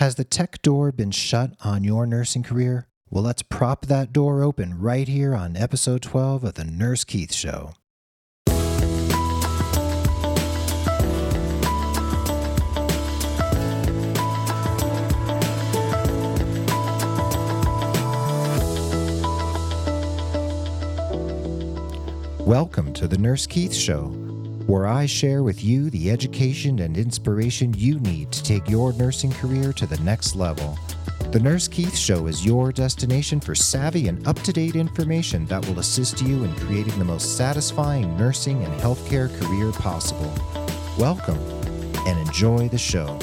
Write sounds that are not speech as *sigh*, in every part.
Has the tech door been shut on your nursing career? Well, let's prop that door open right here on episode 12 of The Nurse Keith Show. Welcome to The Nurse Keith Show where I share with you the education and inspiration you need to take your nursing career to the next level. The Nurse Keith Show is your destination for savvy and up to date information that will assist you in creating the most satisfying nursing and healthcare career possible. Welcome and enjoy the show.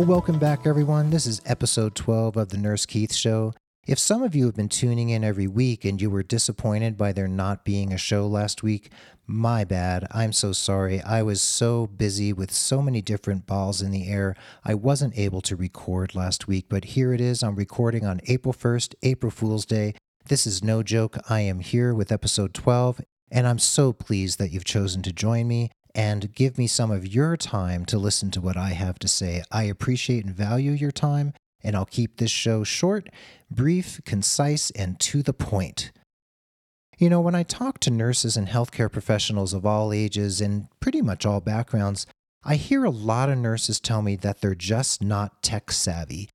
Well, welcome back, everyone. This is episode 12 of The Nurse Keith Show. If some of you have been tuning in every week and you were disappointed by there not being a show last week, my bad. I'm so sorry. I was so busy with so many different balls in the air, I wasn't able to record last week. But here it is. I'm recording on April 1st, April Fool's Day. This is no joke. I am here with episode 12, and I'm so pleased that you've chosen to join me and give me some of your time to listen to what I have to say. I appreciate and value your time, and I'll keep this show short, brief, concise, and to the point. You know, when I talk to nurses and healthcare professionals of all ages and pretty much all backgrounds, I hear a lot of nurses tell me that they're just not tech savvy.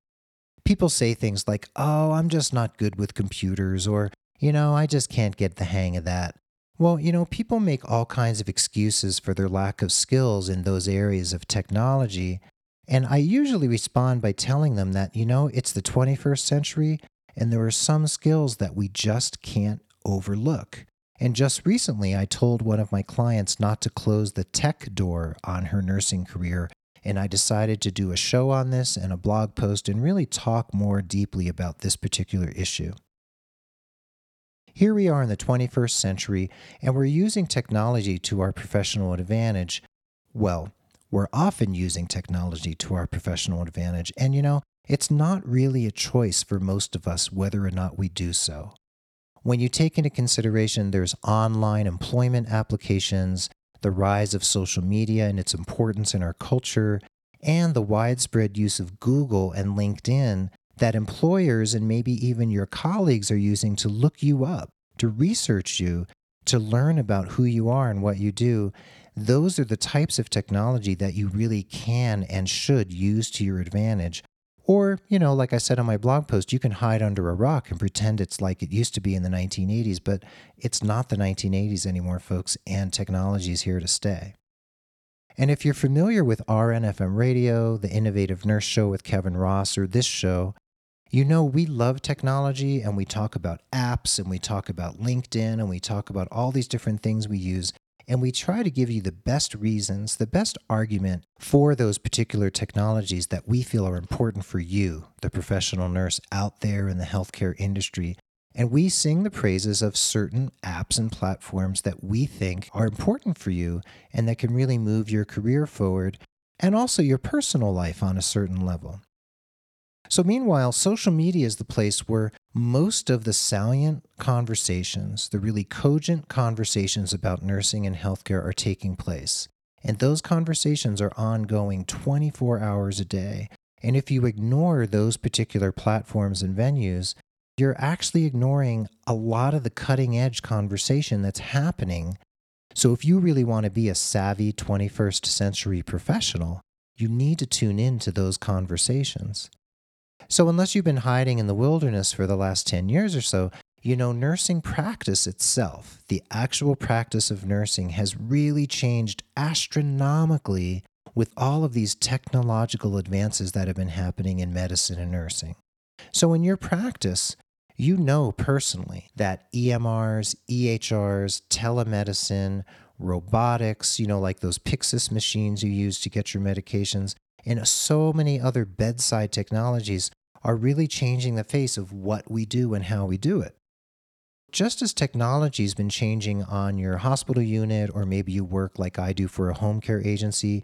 People say things like, oh, I'm just not good with computers, or, you know, I just can't get the hang of that. Well, you know, people make all kinds of excuses for their lack of skills in those areas of technology. And I usually respond by telling them that, you know, it's the 21st century and there are some skills that we just can't overlook. And just recently, I told one of my clients not to close the tech door on her nursing career. And I decided to do a show on this and a blog post and really talk more deeply about this particular issue. Here we are in the 21st century, and we're using technology to our professional advantage. Well, we're often using technology to our professional advantage, and you know, it's not really a choice for most of us whether or not we do so. When you take into consideration there's online employment applications, the rise of social media and its importance in our culture, and the widespread use of Google and LinkedIn, that employers and maybe even your colleagues are using to look you up, to research you, to learn about who you are and what you do, those are the types of technology that you really can and should use to your advantage. Or, you know, like I said on my blog post, you can hide under a rock and pretend it's like it used to be in the 1980s, but it's not the 1980s anymore, folks, and technology is here to stay. And if you're familiar with RNFM Radio, the Innovative Nurse Show with Kevin Ross, or this show, you know, we love technology and we talk about apps and we talk about LinkedIn and we talk about all these different things we use. And we try to give you the best reasons, the best argument for those particular technologies that we feel are important for you, the professional nurse out there in the healthcare industry. And we sing the praises of certain apps and platforms that we think are important for you and that can really move your career forward and also your personal life on a certain level. So, meanwhile, social media is the place where most of the salient conversations, the really cogent conversations about nursing and healthcare are taking place. And those conversations are ongoing 24 hours a day. And if you ignore those particular platforms and venues, you're actually ignoring a lot of the cutting edge conversation that's happening. So, if you really want to be a savvy 21st century professional, you need to tune in to those conversations. So, unless you've been hiding in the wilderness for the last 10 years or so, you know, nursing practice itself, the actual practice of nursing, has really changed astronomically with all of these technological advances that have been happening in medicine and nursing. So, in your practice, you know personally that EMRs, EHRs, telemedicine, robotics, you know, like those Pyxis machines you use to get your medications, and so many other bedside technologies are really changing the face of what we do and how we do it. Just as technology has been changing on your hospital unit, or maybe you work like I do for a home care agency,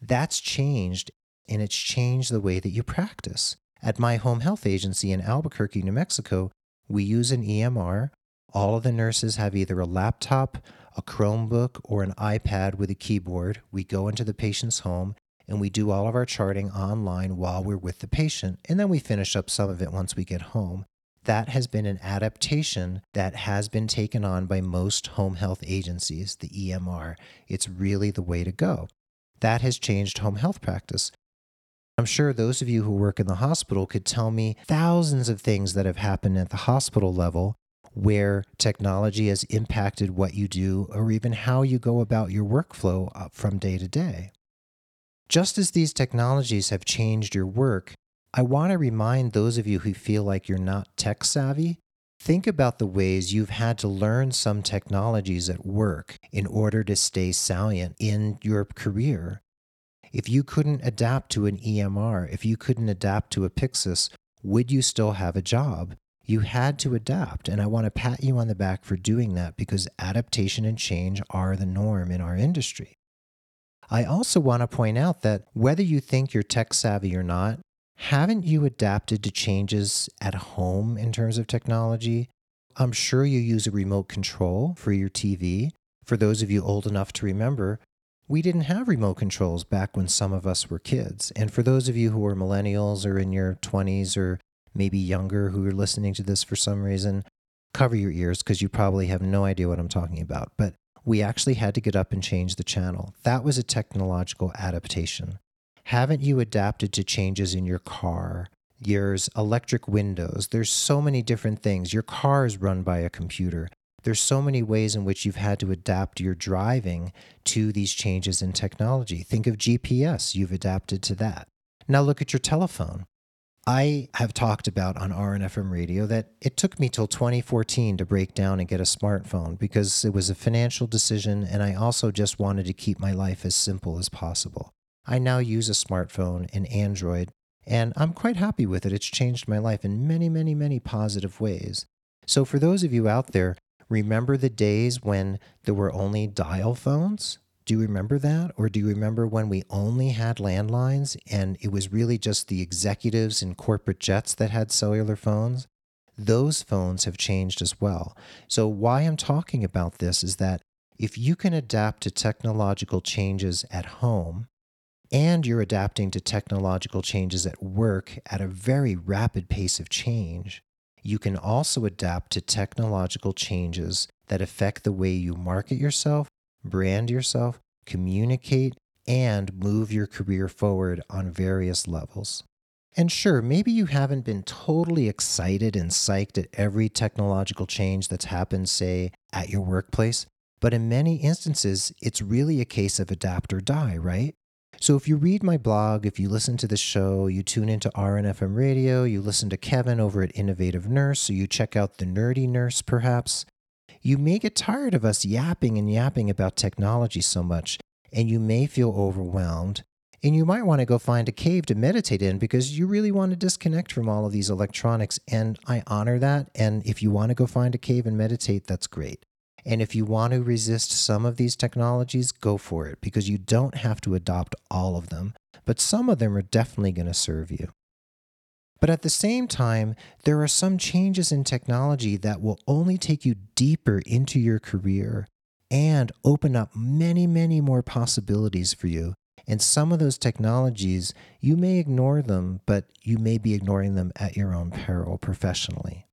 that's changed and it's changed the way that you practice. At my home health agency in Albuquerque, New Mexico, we use an EMR. All of the nurses have either a laptop, a Chromebook, or an iPad with a keyboard. We go into the patient's home and we do all of our charting online while we're with the patient, and then we finish up some of it once we get home. That has been an adaptation that has been taken on by most home health agencies, the EMR. It's really the way to go. That has changed home health practice. I'm sure those of you who work in the hospital could tell me thousands of things that have happened at the hospital level where technology has impacted what you do or even how you go about your workflow uh, from day to day. Just as these technologies have changed your work, I want to remind those of you who feel like you're not tech savvy think about the ways you've had to learn some technologies at work in order to stay salient in your career if you couldn't adapt to an EMR, if you couldn't adapt to a Pyxis, would you still have a job? You had to adapt. And I want to pat you on the back for doing that because adaptation and change are the norm in our industry. I also want to point out that whether you think you're tech savvy or not, haven't you adapted to changes at home in terms of technology? I'm sure you use a remote control for your TV. For those of you old enough to remember, we didn't have remote controls back when some of us were kids. And for those of you who are millennials or in your 20s or maybe younger who are listening to this for some reason, cover your ears because you probably have no idea what I'm talking about. But we actually had to get up and change the channel. That was a technological adaptation. Haven't you adapted to changes in your car? Yours electric windows. There's so many different things. Your car is run by a computer there's so many ways in which you've had to adapt your driving to these changes in technology. Think of GPS, you've adapted to that. Now look at your telephone. I have talked about on RNFM radio that it took me till 2014 to break down and get a smartphone because it was a financial decision and I also just wanted to keep my life as simple as possible. I now use a smartphone, an Android, and I'm quite happy with it. It's changed my life in many, many, many positive ways. So, for those of you out there Remember the days when there were only dial phones? Do you remember that? Or do you remember when we only had landlines and it was really just the executives in corporate jets that had cellular phones? Those phones have changed as well. So, why I'm talking about this is that if you can adapt to technological changes at home, and you're adapting to technological changes at work at a very rapid pace of change, you can also adapt to technological changes that affect the way you market yourself, brand yourself, communicate, and move your career forward on various levels. And sure, maybe you haven't been totally excited and psyched at every technological change that's happened, say, at your workplace, but in many instances, it's really a case of adapt or die, right? So if you read my blog, if you listen to the show, you tune into RNFM radio, you listen to Kevin over at Innovative Nurse, or you check out The Nerdy Nurse perhaps, you may get tired of us yapping and yapping about technology so much, and you may feel overwhelmed. And you might want to go find a cave to meditate in because you really want to disconnect from all of these electronics. And I honor that. And if you want to go find a cave and meditate, that's great. And if you want to resist some of these technologies, go for it because you don't have to adopt all of them, but some of them are definitely going to serve you. But at the same time, there are some changes in technology that will only take you deeper into your career and open up many, many more possibilities for you. And some of those technologies, you may ignore them, but you may be ignoring them at your own peril professionally.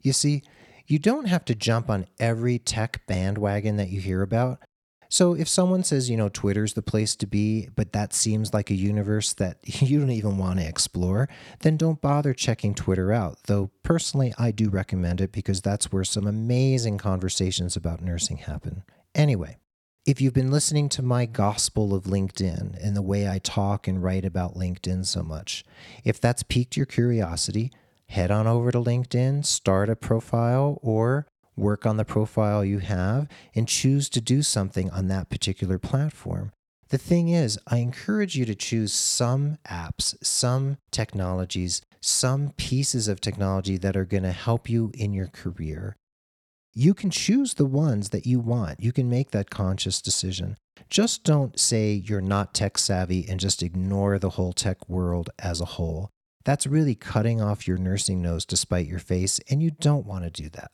You see, you don't have to jump on every tech bandwagon that you hear about. So if someone says, you know, Twitter's the place to be, but that seems like a universe that *laughs* you don't even want to explore, then don't bother checking Twitter out. Though personally, I do recommend it because that's where some amazing conversations about nursing happen. Anyway, if you've been listening to my gospel of LinkedIn and the way I talk and write about LinkedIn so much, if that's piqued your curiosity, head on over to LinkedIn, start a profile, or work on the profile you have and choose to do something on that particular platform. The thing is, I encourage you to choose some apps, some technologies, some pieces of technology that are going to help you in your career. You can choose the ones that you want. You can make that conscious decision. Just don't say you're not tech savvy and just ignore the whole tech world as a whole That's really cutting off your nursing nose to spite your face, and you don't want to do that.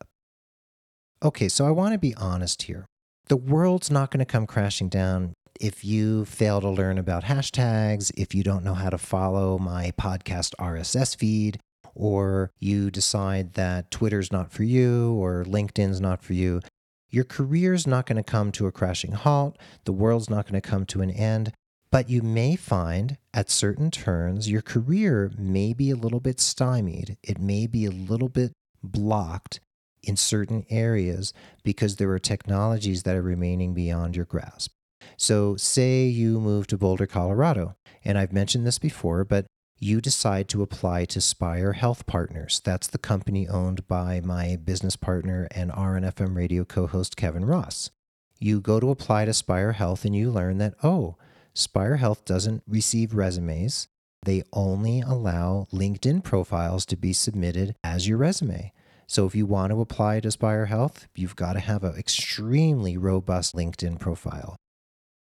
Okay, so I want to be honest here. The world's not going to come crashing down if you fail to learn about hashtags, if you don't know how to follow my podcast RSS feed, or you decide that Twitter's not for you or LinkedIn's not for you, your career's not going to come to a crashing halt. The world's not going to come to an end. But you may find at certain turns your career may be a little bit stymied. It may be a little bit blocked in certain areas because there are technologies that are remaining beyond your grasp. So, say you move to Boulder, Colorado, and I've mentioned this before, but you decide to apply to Spire Health Partners. That's the company owned by my business partner and RNFM radio co host Kevin Ross. You go to apply to Spire Health and you learn that, oh, Spire Health doesn't receive resumes. They only allow LinkedIn profiles to be submitted as your resume. So if you want to apply to Spire Health, you've got to have an extremely robust LinkedIn profile.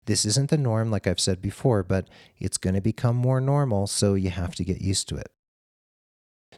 This isn't the norm, like I've said before, but it's going to become more normal, so you have to get used to it.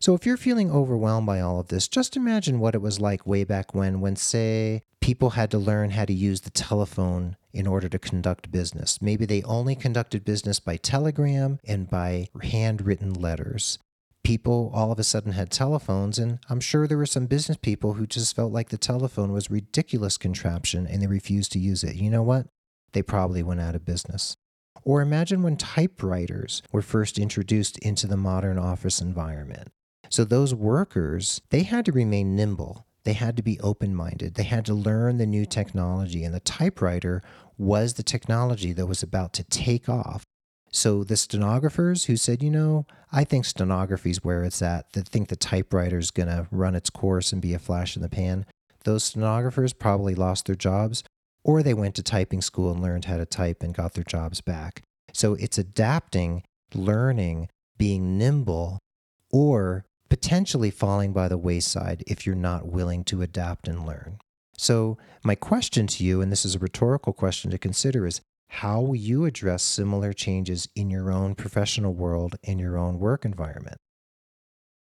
So if you're feeling overwhelmed by all of this, just imagine what it was like way back when, when, say, people had to learn how to use the telephone in order to conduct business. Maybe they only conducted business by telegram and by handwritten letters. People all of a sudden had telephones, and I'm sure there were some business people who just felt like the telephone was ridiculous contraption and they refused to use it. You know what? they probably went out of business. Or imagine when typewriters were first introduced into the modern office environment. So those workers, they had to remain nimble. They had to be open minded. They had to learn the new technology. And the typewriter was the technology that was about to take off. So the stenographers who said, you know, I think stenography is where it's at, that think the typewriter is going to run its course and be a flash in the pan, those stenographers probably lost their jobs or they went to typing school and learned how to type and got their jobs back. So it's adapting, learning, being nimble, or potentially falling by the wayside if you're not willing to adapt and learn. So, my question to you, and this is a rhetorical question to consider, is how you address similar changes in your own professional world, in your own work environment?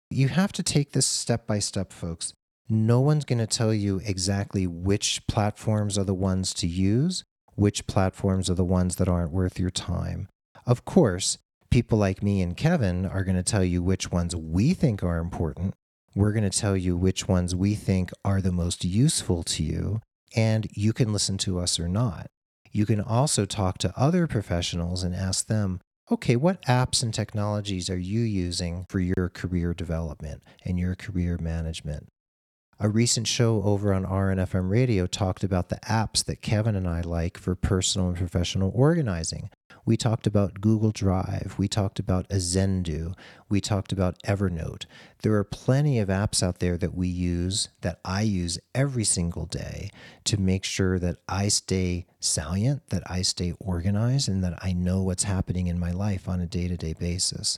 You have to take this step by step, folks no one's going to tell you exactly which platforms are the ones to use, which platforms are the ones that aren't worth your time. Of course, people like me and Kevin are going to tell you which ones we think are important. We're going to tell you which ones we think are the most useful to you, and you can listen to us or not. You can also talk to other professionals and ask them, okay, what apps and technologies are you using for your career development and your career management? A recent show over on RNFM radio talked about the apps that Kevin and I like for personal and professional organizing. We talked about Google Drive. We talked about Azendoo. We talked about Evernote. There are plenty of apps out there that we use, that I use every single day to make sure that I stay salient, that I stay organized, and that I know what's happening in my life on a day to day basis.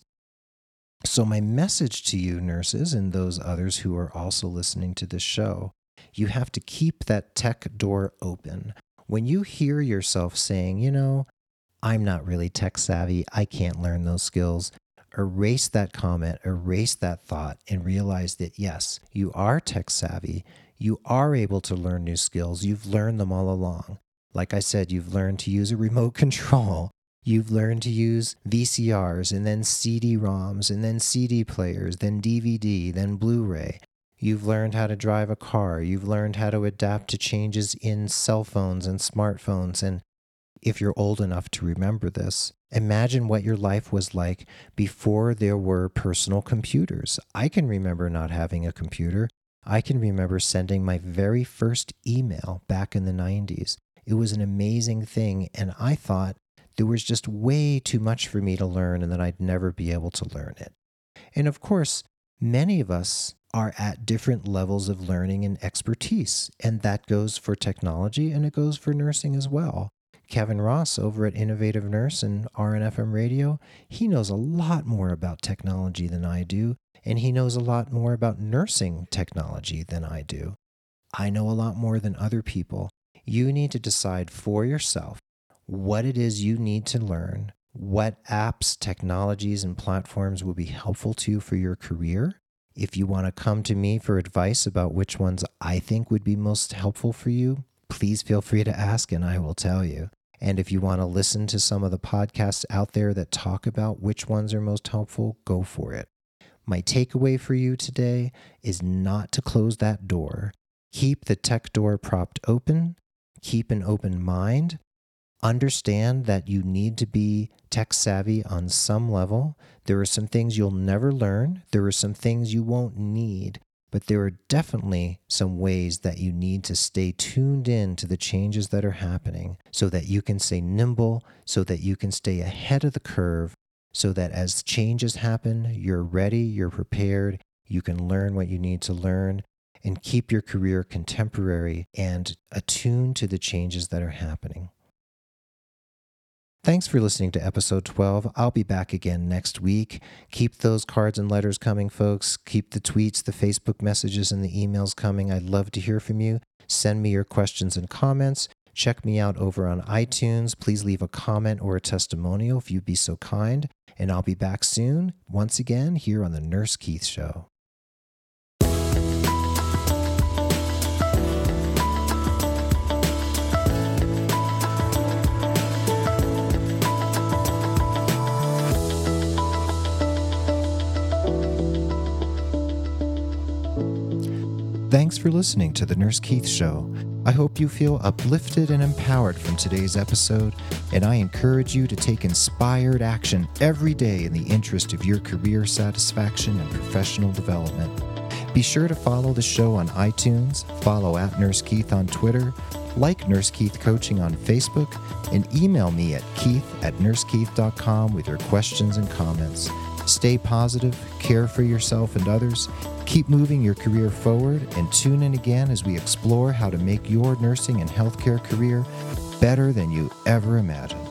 So, my message to you, nurses, and those others who are also listening to this show, you have to keep that tech door open. When you hear yourself saying, you know, I'm not really tech savvy, I can't learn those skills, erase that comment, erase that thought, and realize that yes, you are tech savvy. You are able to learn new skills. You've learned them all along. Like I said, you've learned to use a remote *laughs* control. You've learned to use VCRs and then CD ROMs and then CD players, then DVD, then Blu ray. You've learned how to drive a car. You've learned how to adapt to changes in cell phones and smartphones. And if you're old enough to remember this, imagine what your life was like before there were personal computers. I can remember not having a computer. I can remember sending my very first email back in the 90s. It was an amazing thing. And I thought, there was just way too much for me to learn and that I'd never be able to learn it. And of course, many of us are at different levels of learning and expertise, and that goes for technology and it goes for nursing as well. Kevin Ross over at Innovative Nurse and RNFM Radio, he knows a lot more about technology than I do, and he knows a lot more about nursing technology than I do. I know a lot more than other people. You need to decide for yourself what it is you need to learn, what apps, technologies, and platforms will be helpful to you for your career. If you want to come to me for advice about which ones I think would be most helpful for you, please feel free to ask and I will tell you. And if you want to listen to some of the podcasts out there that talk about which ones are most helpful, go for it. My takeaway for you today is not to close that door. Keep the tech door propped open, keep an open mind, understand that you need to be tech savvy on some level. There are some things you'll never learn, there are some things you won't need, but there are definitely some ways that you need to stay tuned in to the changes that are happening so that you can stay nimble, so that you can stay ahead of the curve, so that as changes happen, you're ready, you're prepared, you can learn what you need to learn. And keep your career contemporary and attuned to the changes that are happening. Thanks for listening to episode 12. I'll be back again next week. Keep those cards and letters coming, folks. Keep the tweets, the Facebook messages, and the emails coming. I'd love to hear from you. Send me your questions and comments. Check me out over on iTunes. Please leave a comment or a testimonial if you'd be so kind. And I'll be back soon, once again, here on The Nurse Keith Show. Thanks for listening to The Nurse Keith Show. I hope you feel uplifted and empowered from today's episode, and I encourage you to take inspired action every day in the interest of your career satisfaction and professional development. Be sure to follow the show on iTunes, follow at Nurse Keith on Twitter, like Nurse Keith Coaching on Facebook, and email me at keith at nursekeith.com with your questions and comments. Stay positive, care for yourself and others, keep moving your career forward, and tune in again as we explore how to make your nursing and healthcare career better than you ever imagined.